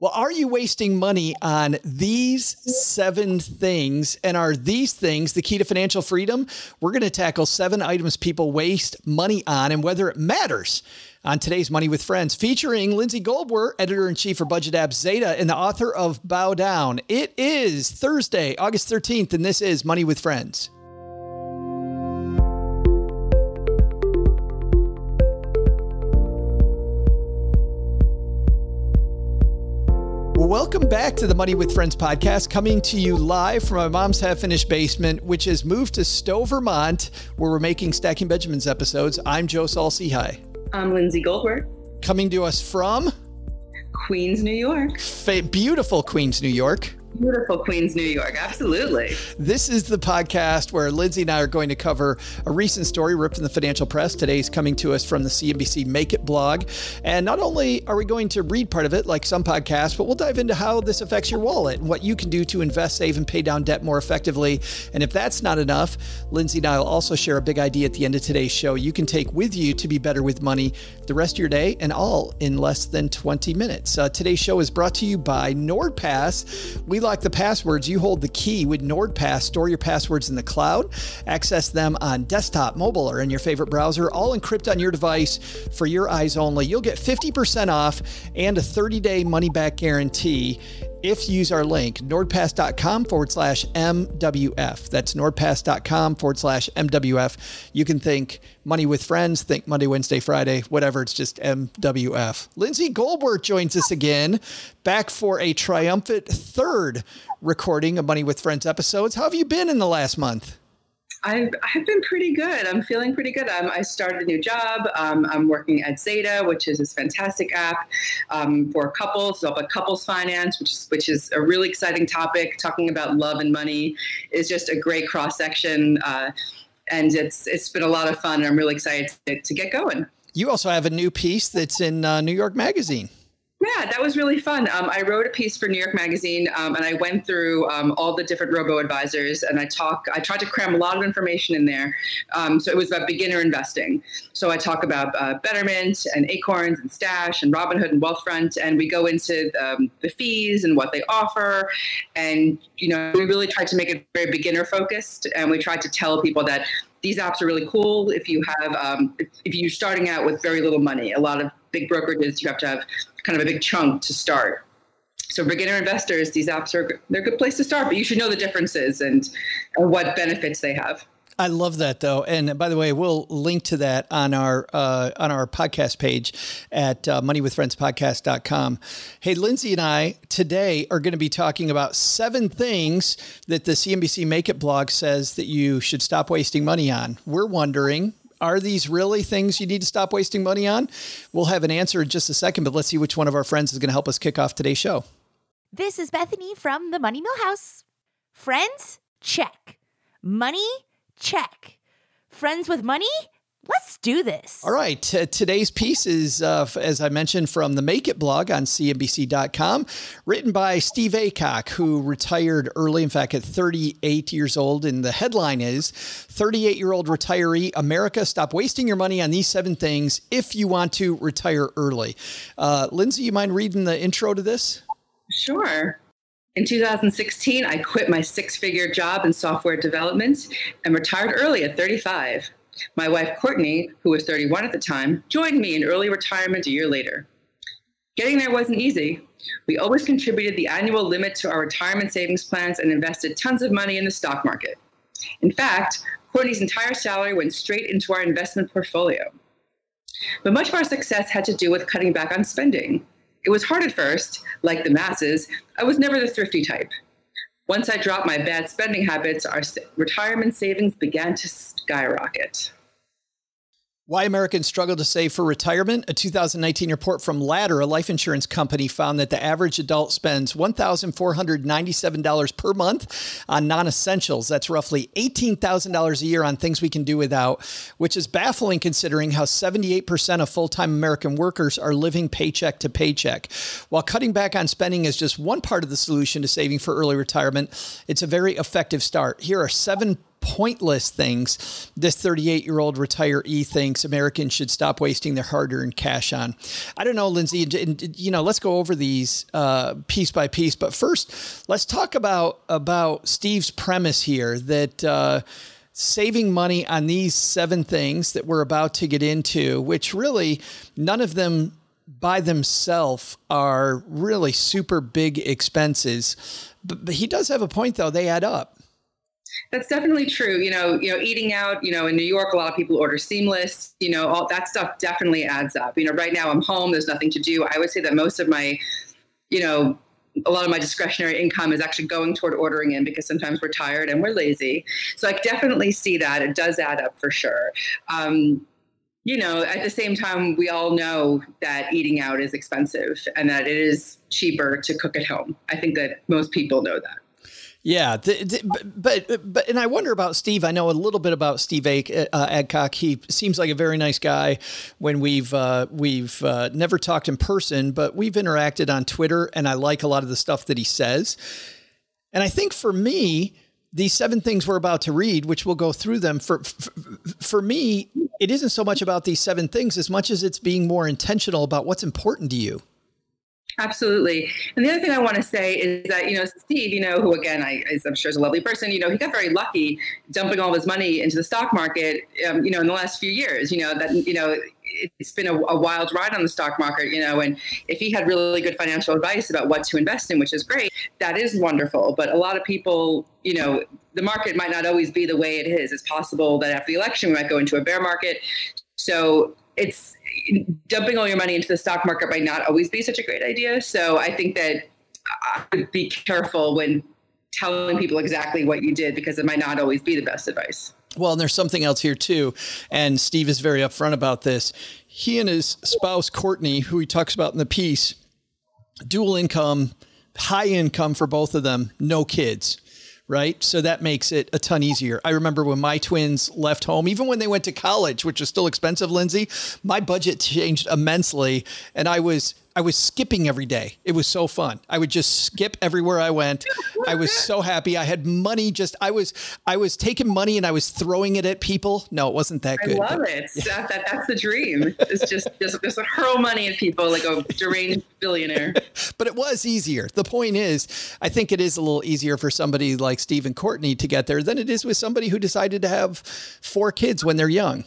Well, are you wasting money on these seven things? And are these things the key to financial freedom? We're going to tackle seven items people waste money on and whether it matters on today's Money with Friends, featuring Lindsay Goldwert, editor in chief for Budget App Zeta and the author of Bow Down. It is Thursday, August 13th, and this is Money with Friends. Welcome back to the Money with Friends podcast, coming to you live from my mom's half finished basement, which has moved to Stowe, Vermont, where we're making Stacking Benjamins episodes. I'm Joe Saul-Sehy. Hi. I'm Lindsay Goldwert. Coming to us from Queens, New York. Fa- beautiful Queens, New York. Beautiful Queens, New York. Absolutely. This is the podcast where Lindsay and I are going to cover a recent story ripped from the financial press. Today's coming to us from the CNBC Make It blog. And not only are we going to read part of it, like some podcasts, but we'll dive into how this affects your wallet and what you can do to invest, save, and pay down debt more effectively. And if that's not enough, Lindsay and I will also share a big idea at the end of today's show you can take with you to be better with money the rest of your day and all in less than 20 minutes. Uh, today's show is brought to you by NordPass. We like the passwords, you hold the key with NordPass. Store your passwords in the cloud, access them on desktop, mobile, or in your favorite browser, all encrypt on your device for your eyes only. You'll get 50% off and a 30 day money back guarantee if you use our link, nordpass.com forward slash MWF. That's nordpass.com forward slash MWF. You can think money with friends, think Monday, Wednesday, Friday, whatever. It's just MWF. Lindsay Goldwert joins us again, back for a triumphant third recording of Money with Friends episodes. How have you been in the last month? I've, I've been pretty good. I'm feeling pretty good. Um, I started a new job. Um, I'm working at Zeta, which is this fantastic app um, for couples, so couples finance, which is, which is a really exciting topic. Talking about love and money is just a great cross section, uh, and it's it's been a lot of fun. And I'm really excited to, to get going. You also have a new piece that's in uh, New York Magazine. Yeah, that was really fun. Um, I wrote a piece for New York Magazine, um, and I went through um, all the different robo advisors, and I talk. I tried to cram a lot of information in there. Um, so it was about beginner investing. So I talk about uh, Betterment and Acorns and Stash and Robinhood and Wealthfront, and we go into um, the fees and what they offer, and you know we really tried to make it very beginner focused, and we tried to tell people that these apps are really cool if you have um, if, if, you're starting out with very little money. A lot of big brokerages you have to have kind of a big chunk to start. So beginner investors, these apps are they're a good place to start, but you should know the differences and, and what benefits they have. I love that though, and by the way, we'll link to that on our uh, on our podcast page at uh, moneywithfriendspodcast.com. Hey, Lindsay and I today are going to be talking about seven things that the CNBC Make It blog says that you should stop wasting money on. We're wondering, are these really things you need to stop wasting money on? We'll have an answer in just a second, but let's see which one of our friends is going to help us kick off today's show. This is Bethany from the Money Mill House. Friends? Check. Money? Check. Friends with money? Let's do this. All right. T- today's piece is, uh, as I mentioned, from the Make It blog on CNBC.com, written by Steve Adcock, who retired early, in fact, at 38 years old. And the headline is 38 year old retiree America, stop wasting your money on these seven things if you want to retire early. Uh, Lindsay, you mind reading the intro to this? Sure. In 2016, I quit my six figure job in software development and retired early at 35. My wife, Courtney, who was 31 at the time, joined me in early retirement a year later. Getting there wasn't easy. We always contributed the annual limit to our retirement savings plans and invested tons of money in the stock market. In fact, Courtney's entire salary went straight into our investment portfolio. But much of our success had to do with cutting back on spending. It was hard at first, like the masses. I was never the thrifty type. Once I dropped my bad spending habits, our retirement savings began to skyrocket. Why Americans Struggle to Save for Retirement. A 2019 report from Ladder, a life insurance company, found that the average adult spends $1,497 per month on non essentials. That's roughly $18,000 a year on things we can do without, which is baffling considering how 78% of full time American workers are living paycheck to paycheck. While cutting back on spending is just one part of the solution to saving for early retirement, it's a very effective start. Here are seven pointless things this 38 year old retiree thinks Americans should stop wasting their hard earned cash on. I don't know, Lindsay, and, you know, let's go over these uh, piece by piece. But first, let's talk about, about Steve's premise here that, uh, saving money on these seven things that we're about to get into, which really none of them by themselves are really super big expenses. But, but he does have a point, though. They add up. That's definitely true. You know, you know, eating out. You know, in New York, a lot of people order seamless. You know, all that stuff definitely adds up. You know, right now I'm home. There's nothing to do. I would say that most of my, you know, a lot of my discretionary income is actually going toward ordering in because sometimes we're tired and we're lazy. So I definitely see that it does add up for sure. Um, you know, at the same time, we all know that eating out is expensive and that it is cheaper to cook at home. I think that most people know that. Yeah, the, the, but but and I wonder about Steve. I know a little bit about Steve uh, Adcock. He seems like a very nice guy. When we've uh, we've uh, never talked in person, but we've interacted on Twitter, and I like a lot of the stuff that he says. And I think for me, these seven things we're about to read, which we'll go through them for, for, for me, it isn't so much about these seven things as much as it's being more intentional about what's important to you. Absolutely. And the other thing I want to say is that, you know, Steve, you know, who again, I, I'm sure is a lovely person, you know, he got very lucky dumping all his money into the stock market, um, you know, in the last few years, you know, that, you know, it's been a, a, wild ride on the stock market, you know, and if he had really good financial advice about what to invest in, which is great, that is wonderful. But a lot of people, you know, the market might not always be the way it is. It's possible that after the election, we might go into a bear market. So it's dumping all your money into the stock market might not always be such a great idea. So I think that I would be careful when telling people exactly what you did because it might not always be the best advice. Well, and there's something else here too, and Steve is very upfront about this. He and his spouse Courtney, who he talks about in the piece, dual income, high income for both of them, no kids right? So that makes it a ton easier. I remember when my twins left home, even when they went to college, which was still expensive, Lindsay, my budget changed immensely. And I was I was skipping every day. It was so fun. I would just skip everywhere I went. I was so happy. I had money just I was I was taking money and I was throwing it at people. No, it wasn't that good. I love but, it. Yeah. That, that, that's the dream. It's just just just hurl money at people like a deranged billionaire. but it was easier. The point is, I think it is a little easier for somebody like Stephen Courtney to get there than it is with somebody who decided to have four kids when they're young.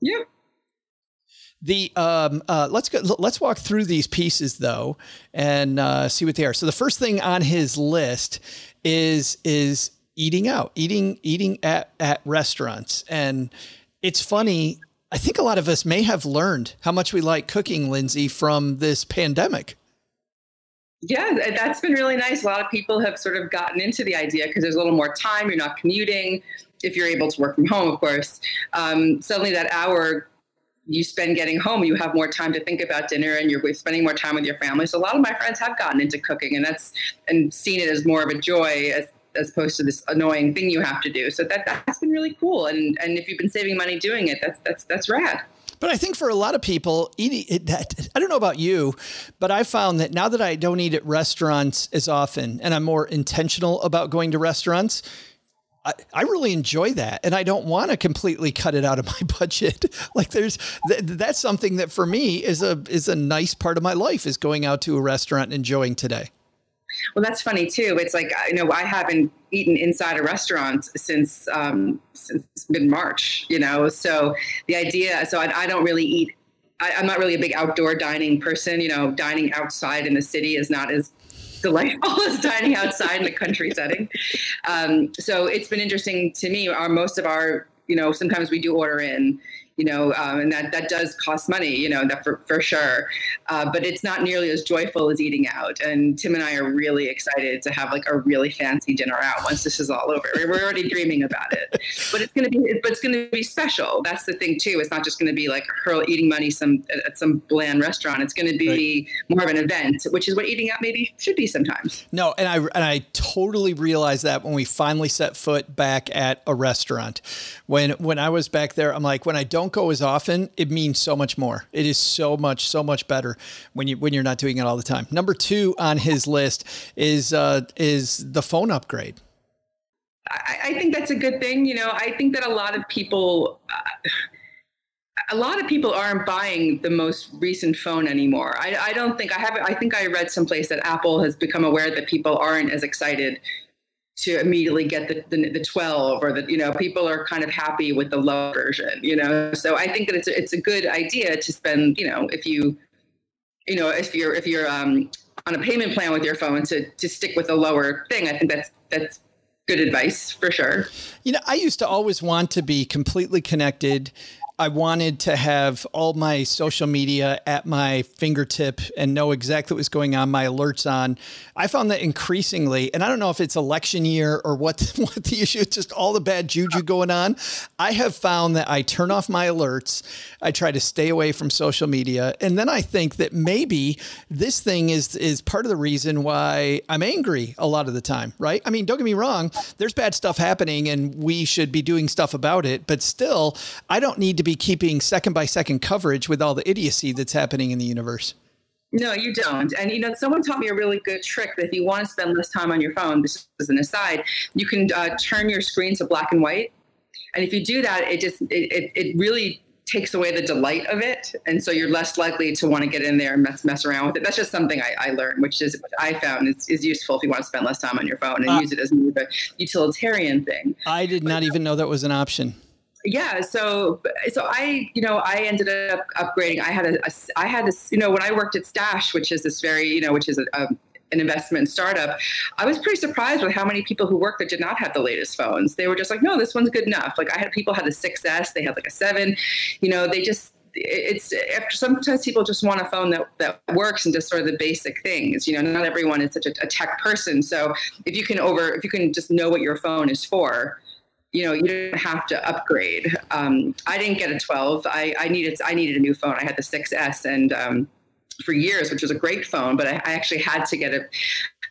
Yeah. The um, uh, let's go. Let's walk through these pieces though, and uh, see what they are. So the first thing on his list is is eating out, eating eating at at restaurants, and it's funny. I think a lot of us may have learned how much we like cooking, Lindsay, from this pandemic. Yeah, that's been really nice. A lot of people have sort of gotten into the idea because there's a little more time. You're not commuting. If you're able to work from home, of course, um, suddenly that hour you spend getting home, you have more time to think about dinner and you're spending more time with your family. So a lot of my friends have gotten into cooking and that's and seen it as more of a joy as as opposed to this annoying thing you have to do. So that that's been really cool. And and if you've been saving money doing it, that's that's that's rad. But I think for a lot of people, eating it, that, I don't know about you, but I found that now that I don't eat at restaurants as often and I'm more intentional about going to restaurants, I, I really enjoy that and I don't want to completely cut it out of my budget. like there's th- that's something that for me is a is a nice part of my life is going out to a restaurant and enjoying today. Well, that's funny too. It's like you know I haven't eaten inside a restaurant since um, since mid March. You know, so the idea. So I, I don't really eat. I, am not really a big outdoor dining person. You know, dining outside in the city is not as delightful as dining outside in a country setting. Um, so it's been interesting to me. Our most of our, you know, sometimes we do order in, you know, um, and that, that does cost money, you know, that for, for sure. Uh, but it's not nearly as joyful as eating out. And Tim and I are really excited to have like a really fancy dinner out once this is all over. We're already dreaming about it, but it's going to be, but it's to be special. That's the thing too. It's not just going to be like her eating money some at some bland restaurant. It's going to be right. more of an event, which is what eating out maybe should be sometimes. No, and I and I totally realized that when we finally set foot back at a restaurant. When when I was back there, I'm like, when I don't don't go as often, it means so much more. It is so much, so much better when you when you're not doing it all the time. Number two on his list is uh, is the phone upgrade. I, I, think that's a good thing. You know, I think that a lot of people. Uh, a lot of people aren't buying the most recent phone anymore. I, I don't think I have. I think I read someplace that Apple has become aware that people aren't as excited to immediately get the, the, the 12 or the you know people are kind of happy with the low version you know? So i think that it's a, it's a good idea to spend you know if you you know if you're if you're um, on a payment plan with your phone to to stick with a lower thing i think that's that's good advice for sure. You know i used to always want to be completely connected I wanted to have all my social media at my fingertip and know exactly what was going on, my alerts on. I found that increasingly, and I don't know if it's election year or what, what the issue is, just all the bad juju going on. I have found that I turn off my alerts. I try to stay away from social media. And then I think that maybe this thing is, is part of the reason why I'm angry a lot of the time, right? I mean, don't get me wrong, there's bad stuff happening and we should be doing stuff about it. But still, I don't need to be be keeping second by second coverage with all the idiocy that's happening in the universe. No, you don't. And you know, someone taught me a really good trick that if you want to spend less time on your phone, this is an aside, you can uh, turn your screen to black and white. And if you do that, it just it, it, it really takes away the delight of it, and so you're less likely to want to get in there and mess mess around with it. That's just something I, I learned, which is which I found is, is useful if you want to spend less time on your phone and uh, use it as more of a utilitarian thing. I did not even know that was an option yeah so so i you know i ended up upgrading i had a, a i had this you know when i worked at stash which is this very you know which is a, a an investment startup, I was pretty surprised with how many people who worked that did not have the latest phones. They were just like, no, this one's good enough. Like I had people had the 6S, they had like a seven, you know, they just it's after sometimes people just want a phone that, that works and just sort of the basic things you know not everyone is such a, a tech person so if you can over if you can just know what your phone is for you know, you didn't have to upgrade. Um, I didn't get a 12. I, I, needed I needed a new phone. I had the 6S and um, for years, which was a great phone, but I, I actually had to get a,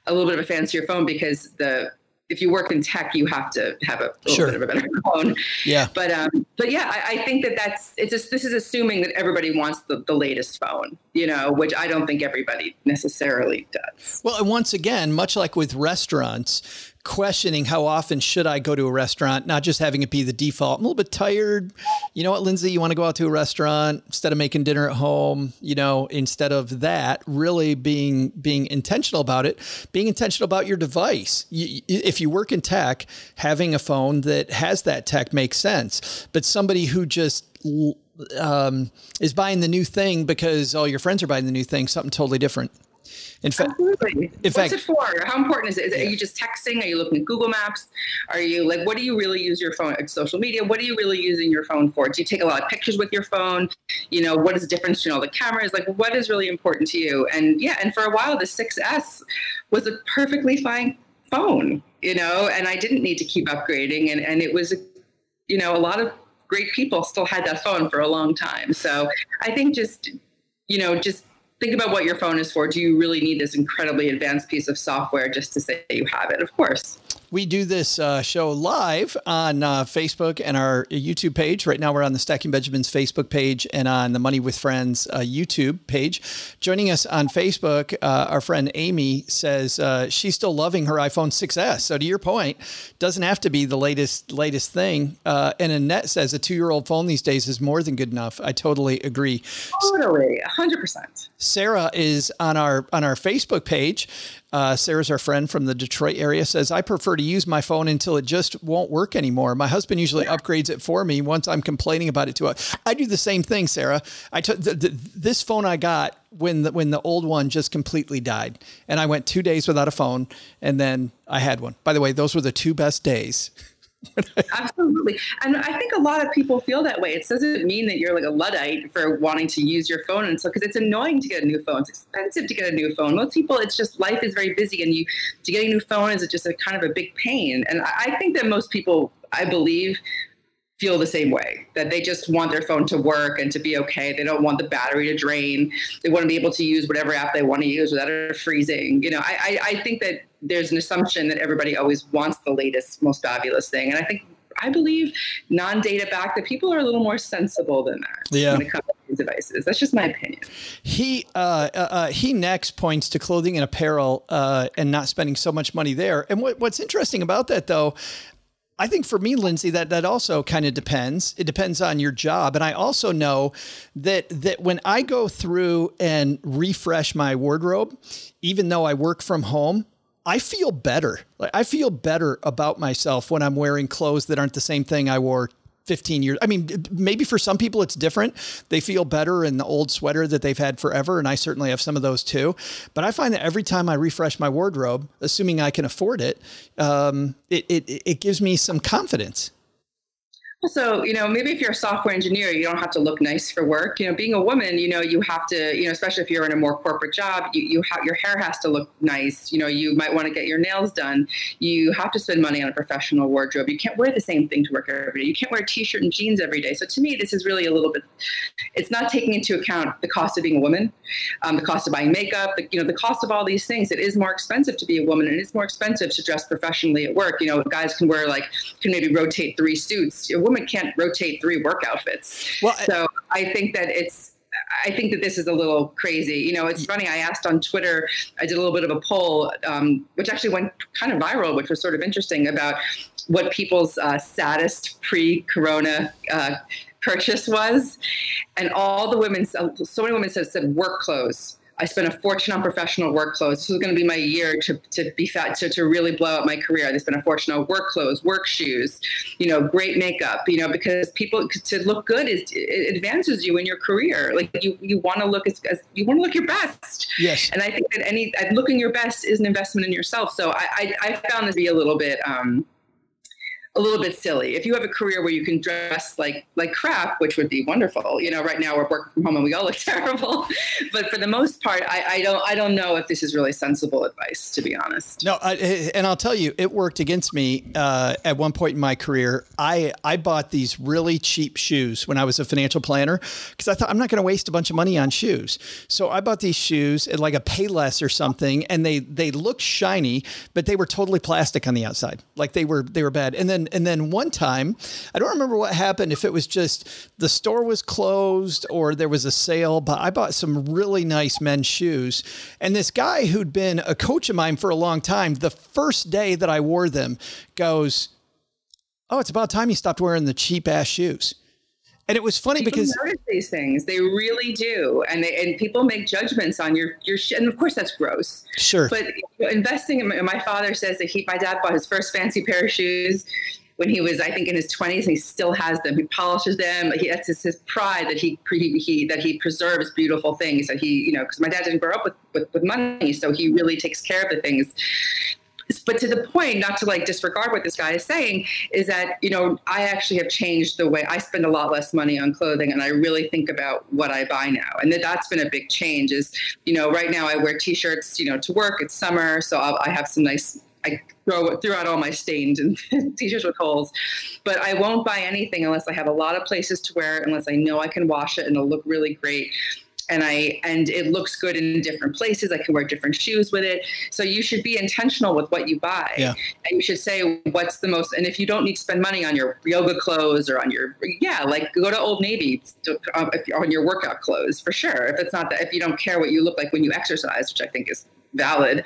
a little bit of a fancier phone because the if you work in tech, you have to have a little sure. bit of a better phone. Yeah. But um, but yeah, I, I, think that that's it's just this is assuming that everybody wants the, the latest phone, you know, which I don't think everybody necessarily does. Well, and once again, much like with restaurants, questioning how often should I go to a restaurant, not just having it be the default. I'm a little bit tired. You know what, Lindsay, you want to go out to a restaurant instead of making dinner at home, you know, instead of that, really being being intentional about it, being intentional about your device. You, if you work in tech, having a phone that has that tech makes sense. But somebody who just um, is buying the new thing because all your friends are buying the new thing, something totally different. In fact, Absolutely. In What's fact, it for? How important is it? Is it? Are you just texting? Are you looking at Google Maps? Are you like, what do you really use your phone? Social media? What are you really using your phone for? Do you take a lot of pictures with your phone? You know, what is the difference between all the cameras? Like, what is really important to you? And yeah, and for a while, the 6S was a perfectly fine phone, you know, and I didn't need to keep upgrading. And, and it was, you know, a lot of great people still had that phone for a long time. So I think just, you know, just think about what your phone is for. Do you really need this incredibly advanced piece of software just to say you have it? Of course. We do this uh, show live on uh, Facebook and our YouTube page. Right now, we're on the Stacking Benjamins Facebook page and on the Money with Friends uh, YouTube page. Joining us on Facebook, uh, our friend Amy says uh, she's still loving her iPhone 6s. So, to your point, doesn't have to be the latest latest thing. Uh, and Annette says a two year old phone these days is more than good enough. I totally agree. Totally, hundred percent. Sarah is on our on our Facebook page. Uh, Sarah's our friend from the Detroit area. Says I prefer to use my phone until it just won't work anymore. My husband usually upgrades it for me once I'm complaining about it too. I do the same thing, Sarah. I took this phone I got when the, when the old one just completely died, and I went two days without a phone, and then I had one. By the way, those were the two best days. Absolutely. And I think a lot of people feel that way. It doesn't mean that you're like a Luddite for wanting to use your phone. And so, because it's annoying to get a new phone, it's expensive to get a new phone. Most people, it's just life is very busy and you, to get a new phone is just a kind of a big pain. And I think that most people, I believe, feel the same way that they just want their phone to work and to be okay. They don't want the battery to drain. They want to be able to use whatever app they want to use without it freezing. You know, I, I, I think that there's an assumption that everybody always wants the latest, most fabulous thing. And I think I believe non-data back that people are a little more sensible than that yeah. when it comes to these devices. That's just my opinion. He uh, uh, uh, he next points to clothing and apparel uh, and not spending so much money there. And what, what's interesting about that though, I think for me, Lindsay, that that also kind of depends. It depends on your job, and I also know that that when I go through and refresh my wardrobe, even though I work from home, I feel better. Like I feel better about myself when I'm wearing clothes that aren't the same thing I wore 15 years. I mean, maybe for some people it's different. They feel better in the old sweater that they've had forever. And I certainly have some of those too. But I find that every time I refresh my wardrobe, assuming I can afford it, um, it, it, it gives me some confidence. Also, you know, maybe if you're a software engineer, you don't have to look nice for work. You know, being a woman, you know, you have to, you know, especially if you're in a more corporate job, you, you have your hair has to look nice. You know, you might want to get your nails done. You have to spend money on a professional wardrobe. You can't wear the same thing to work every day. You can't wear a t-shirt and jeans every day. So to me, this is really a little bit. It's not taking into account the cost of being a woman, um, the cost of buying makeup, the, you know, the cost of all these things. It is more expensive to be a woman, and it's more expensive to dress professionally at work. You know, guys can wear like can maybe rotate three suits. Woman can't rotate three work outfits. Well, so I think that it's I think that this is a little crazy. You know, it's funny. I asked on Twitter, I did a little bit of a poll, um, which actually went kind of viral, which was sort of interesting about what people's uh, saddest pre corona uh, purchase was. And all the women, so many women said, said work clothes. I spent a fortune on professional work clothes. This was going to be my year to, to be fat, to, to really blow up my career. I spent a fortune on work clothes, work shoes, you know, great makeup, you know, because people to look good is it advances you in your career. Like you, you want to look as, as you want to look your best. Yes. And I think that any looking your best is an investment in yourself. So I, I, I found this to be a little bit, um, a little bit silly. If you have a career where you can dress like like crap, which would be wonderful. You know, right now we're working from home and we all look terrible. but for the most part, I, I don't I don't know if this is really sensible advice, to be honest. No, I, and I'll tell you, it worked against me uh, at one point in my career. I I bought these really cheap shoes when I was a financial planner because I thought I'm not going to waste a bunch of money on shoes. So I bought these shoes at like a Payless or something, and they they looked shiny, but they were totally plastic on the outside. Like they were they were bad. And then then and then one time, I don't remember what happened. If it was just the store was closed or there was a sale, but I bought some really nice men's shoes. And this guy who'd been a coach of mine for a long time, the first day that I wore them, goes, "Oh, it's about time you stopped wearing the cheap ass shoes." And it was funny people because notice these things. They really do, and they, and people make judgments on your your sh- and of course that's gross. Sure. But investing in my, my father says that he my dad bought his first fancy pair of shoes when he was I think in his 20s and he still has them. He polishes them. He, that's his, his pride that he, he, he that he preserves beautiful things that he you know because my dad didn't grow up with, with with money so he really takes care of the things but to the point, not to like disregard what this guy is saying, is that, you know, I actually have changed the way I spend a lot less money on clothing and I really think about what I buy now. And that that's been a big change is, you know, right now I wear t-shirts, you know, to work, it's summer. So I'll, I have some nice I throw threw out all my stained and t-shirts with holes, but I won't buy anything unless I have a lot of places to wear it, unless I know I can wash it and it'll look really great and I and it looks good in different places. I can wear different shoes with it. So you should be intentional with what you buy. Yeah. And you should say what's the most and if you don't need to spend money on your yoga clothes or on your yeah, like go to Old Navy to, uh, on your workout clothes for sure. If it's not that if you don't care what you look like when you exercise, which I think is valid.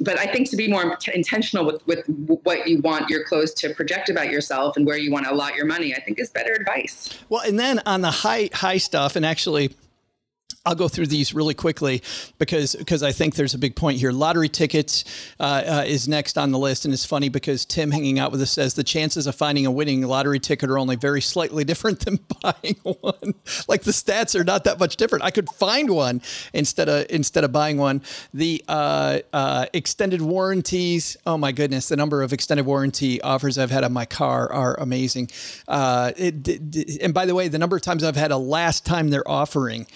But I think to be more intentional with, with what you want your clothes to project about yourself and where you want to allot your money, I think is better advice. Well, and then on the high high stuff, and actually I'll go through these really quickly because because I think there's a big point here. Lottery tickets uh, uh, is next on the list, and it's funny because Tim hanging out with us says the chances of finding a winning lottery ticket are only very slightly different than buying one. like the stats are not that much different. I could find one instead of instead of buying one. The uh, uh extended warranties. Oh my goodness, the number of extended warranty offers I've had on my car are amazing. Uh, it, and by the way, the number of times I've had a last time they're offering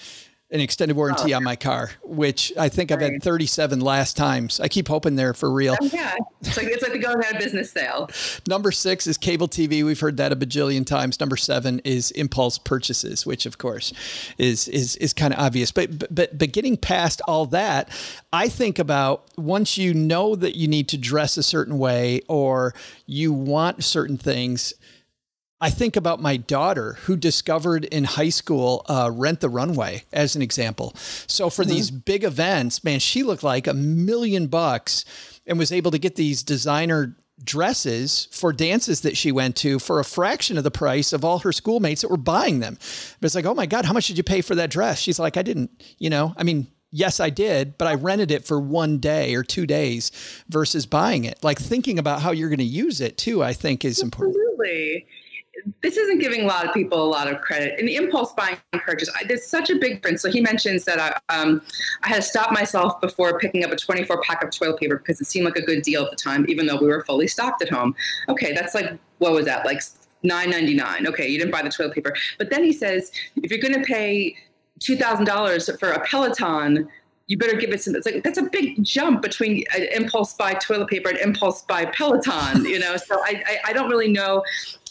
an extended warranty oh. on my car, which I think I've had 37 last times. I keep hoping they're for real. Oh, yeah, it's like it's like the going out of business sale. Number six is cable TV. We've heard that a bajillion times. Number seven is impulse purchases, which of course is is is kind of obvious. But but but getting past all that, I think about once you know that you need to dress a certain way or you want certain things I think about my daughter who discovered in high school uh, Rent the Runway as an example. So for mm-hmm. these big events, man, she looked like a million bucks and was able to get these designer dresses for dances that she went to for a fraction of the price of all her schoolmates that were buying them. But it's like, oh my God, how much did you pay for that dress? She's like, I didn't, you know, I mean, yes, I did, but I rented it for one day or two days versus buying it. Like thinking about how you're going to use it too, I think is important. Absolutely this isn't giving a lot of people a lot of credit. In impulse buying purchase, I, there's such a big difference. So he mentions that I, um, I had to stop myself before picking up a 24 pack of toilet paper because it seemed like a good deal at the time, even though we were fully stocked at home. Okay, that's like what was that like? 9.99. Okay, you didn't buy the toilet paper, but then he says if you're going to pay two thousand dollars for a Peloton, you better give it some. It's like that's a big jump between an impulse buy toilet paper and impulse buy Peloton. You know, so I, I, I don't really know.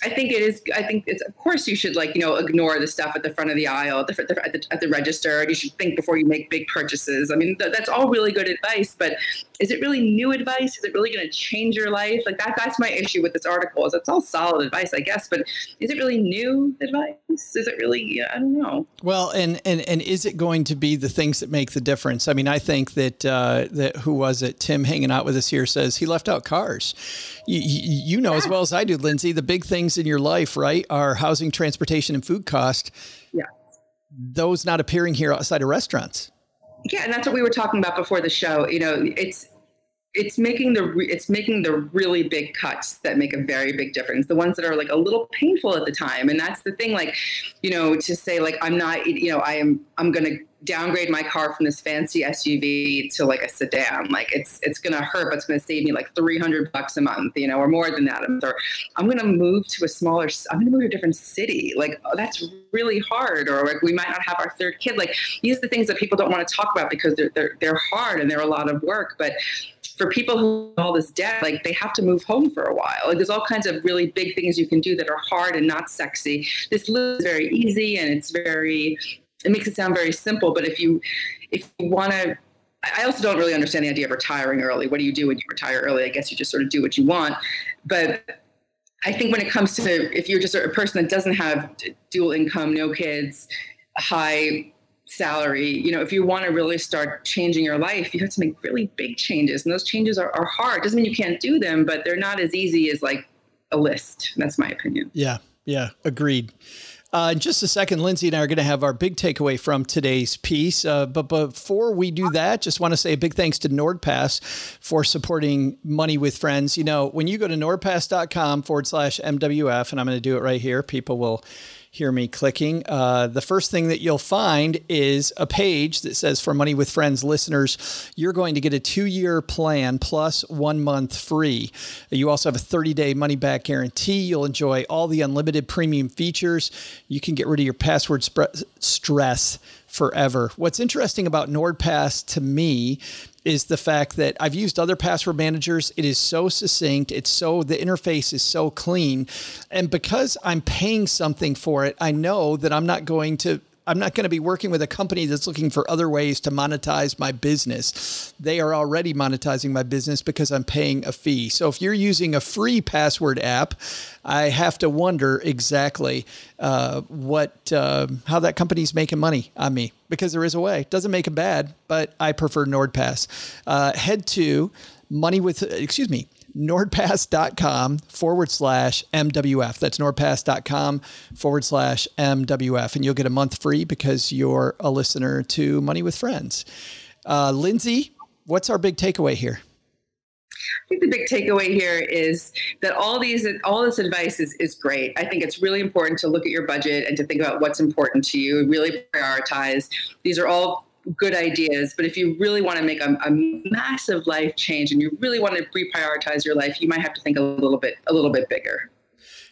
I think it is. I think it's. Of course, you should like you know ignore the stuff at the front of the aisle at the at the, at the register. And you should think before you make big purchases. I mean, th- that's all really good advice. But is it really new advice? Is it really going to change your life? Like that. That's my issue with this article. Is it's all solid advice, I guess. But is it really new advice? Is it really? I don't know. Well, and and and is it going to be the things that make the difference? I mean, I think that uh, that who was it? Tim hanging out with us here says he left out cars. You, you know yeah. as well as I do, Lindsay. The big things in your life, right, are housing, transportation, and food cost. Yeah. Those not appearing here outside of restaurants. Yeah, and that's what we were talking about before the show. You know, it's it's making the it's making the really big cuts that make a very big difference the ones that are like a little painful at the time and that's the thing like you know to say like i'm not you know i am i'm going to downgrade my car from this fancy suv to like a sedan. Like it's it's to hurt but it's to save me like 300 bucks a month you know or more than that. Or i'm to move to a smaller i'm to move to a different city. Like oh, that's really hard. Or like we might not have our third kid. Like these are the things that people don't want to talk about because they're they're, they're hard and they're a lot of work. But for people who have all this debt, like they have to move home for a while. Like there's all kinds of really big things you can do that are hard and not sexy. This list is very easy and it's very it makes it sound very simple, but if you if you want to I also don't really understand the idea of retiring early. What do you do when you retire early? I guess you just sort of do what you want. But I think when it comes to if you're just a person that doesn't have dual income, no kids, high salary you know if you want to really start changing your life you have to make really big changes. And those changes are, are hard. Doesn't mean you can't do them but they're not as easy as like a list. That's my opinion. Yeah. Yeah. Agreed uh, in just a second, Lindsay and I are going to have our big takeaway from today's piece. Uh, but before we do that, just want to say a big thanks to NordPass for supporting Money with Friends. You know, when you go to nordpass.com forward slash MWF, and I'm going to do it right here, people will hear me clicking. Uh, the first thing that you'll find is a page that says for Money with Friends listeners, you're going to get a two year plan plus one month free. You also have a 30 day money back guarantee. You'll enjoy all the unlimited premium features. You can get rid of your password sp- stress forever. What's interesting about NordPass to me is the fact that I've used other password managers. It is so succinct. It's so, the interface is so clean. And because I'm paying something for it, I know that I'm not going to I'm not going to be working with a company that's looking for other ways to monetize my business. They are already monetizing my business because I'm paying a fee. So if you're using a free password app, I have to wonder exactly uh, what uh, how that company's making money on me because there is a way. It Doesn't make it bad, but I prefer NordPass. Uh, head to money with excuse me nordpass.com forward slash MWF. That's nordpass.com forward slash MWF. And you'll get a month free because you're a listener to Money with Friends. Uh, Lindsay, what's our big takeaway here? I think the big takeaway here is that all these all this advice is, is great. I think it's really important to look at your budget and to think about what's important to you, and really prioritize. These are all good ideas, but if you really want to make a, a, massive life change and you really want to reprioritize your life, you might have to think a little bit a little bit bigger.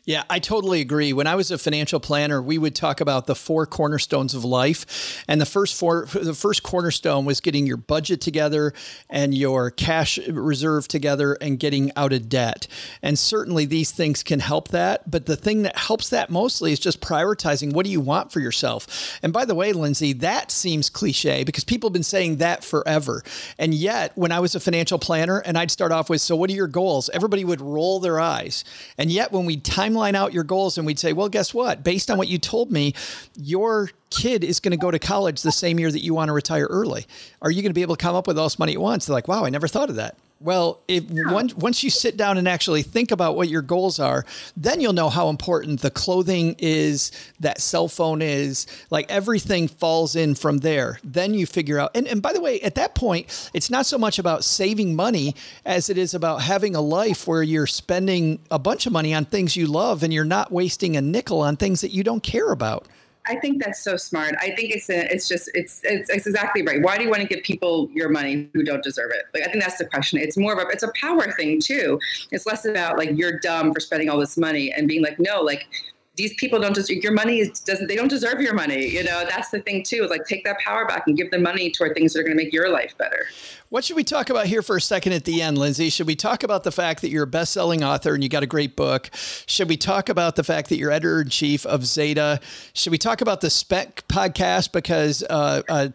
Yeah, I totally agree. When I was a financial planner, we would talk about the four cornerstones of life, and the first four, the first cornerstone was getting your budget together and your cash reserve together and getting out of debt. And certainly these things can help that, but the thing that helps that mostly is just prioritizing what do you want for yourself. And by the way, Lindsay, that seems cliche because people have been saying that forever. And yet, when I was a financial planner and I'd start off with, "So what are your goals?" everybody would roll their eyes. And yet when we time timeline out your goals and we'd say, well, guess what? Based on what you told me, your kid is going to go to college the same year that you want to retire early. Are you going to be able to come up with all this money at once? They're like, wow, I never thought of that. Well, if yeah. once once you sit down and actually think about what your goals are, then you'll know how important the clothing is, that cell phone is, like everything falls in from there. Then you figure out. And, and by the way, at that point, it's not so much about saving money as it is about having a life where you're spending a bunch of money on things you love and you're not wasting a nickel on things that you don't care about. I think that's so smart. I think it's a, it's just it's, it's, it's exactly right. Why do you want to give people your money who don't deserve it? Like I think that's the question. It's more of a it's a power thing too. It's less about like you're dumb for spending all this money and being like no, like these people don't just your money is, doesn't they don't deserve your money you know? That's the thing too like take that power back and give the money toward things that are going to make your life better. What should we talk about here for a second at the end lindsay? Should we talk about the fact that you're a best-selling author and you got a great book? Should we talk about the fact that you're editor-in-chief of zeta? Should we talk about the Spent podcast? Because uh, uh,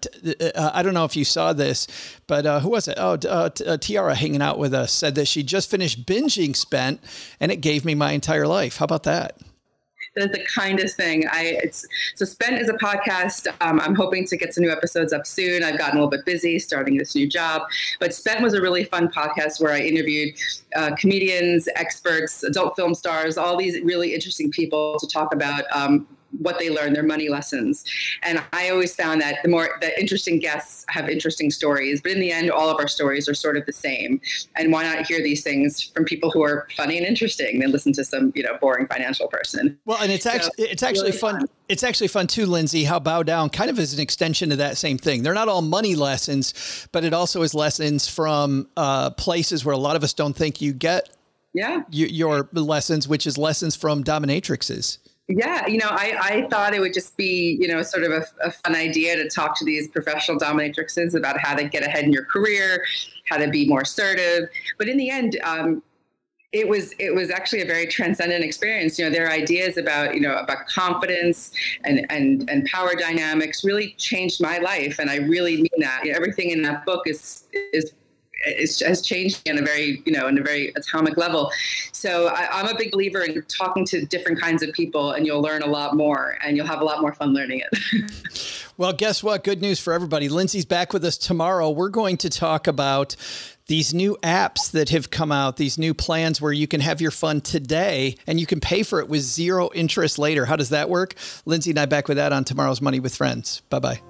uh, i don't know if you saw this but uh, who was it? Oh uh, uh, tiara hanging out with us said that she just finished binging spent and it gave me my entire life. How about that that is the kindest thing. I it's so Spent is a podcast. Um, I'm hoping to get some new episodes up soon. I've gotten a little bit busy starting this new job, but Spent was a really fun podcast where I interviewed uh, comedians, experts, adult film stars, all these really interesting people to talk about um, what they learn, their money lessons. And I always found that the more that interesting guests have interesting stories, but in the end, all of our stories are sort of the same. And why not hear these things from people who are funny and interesting than listen to some you know boring financial person? Well, and it's so actually it's actually really fun. fun. It's actually fun too, Lindsay. How Bow Down kind of is an extension of that same thing. They're not all money lessons, but it also is lessons from uh, places where a lot of us don't think you get yeah your lessons which is lessons from dominatrixes yeah, you know, I, I thought it would just be, you know, sort of a, a, fun idea to talk to these professional dominatrixes about how to get ahead in your career, how to be more assertive. But in the end, um, it was it was actually a very transcendent experience. You know, their ideas about you know about confidence and and and power dynamics really changed my life, and I really mean that. You know, everything in that book is is has changed in a very you know in a very atomic level so I, am a big believer in talking to different kinds of people and you'll learn a lot more and you'll have a lot more fun learning it well guess what good news for everybody lindsay's back with us tomorrow we're going to talk about these new apps that have come out, these new plans where you can have your fun today and you can pay for it with zero interest later. How does that work? Lindsay and I back with that on tomorrow's Money with Friends. Bye bye.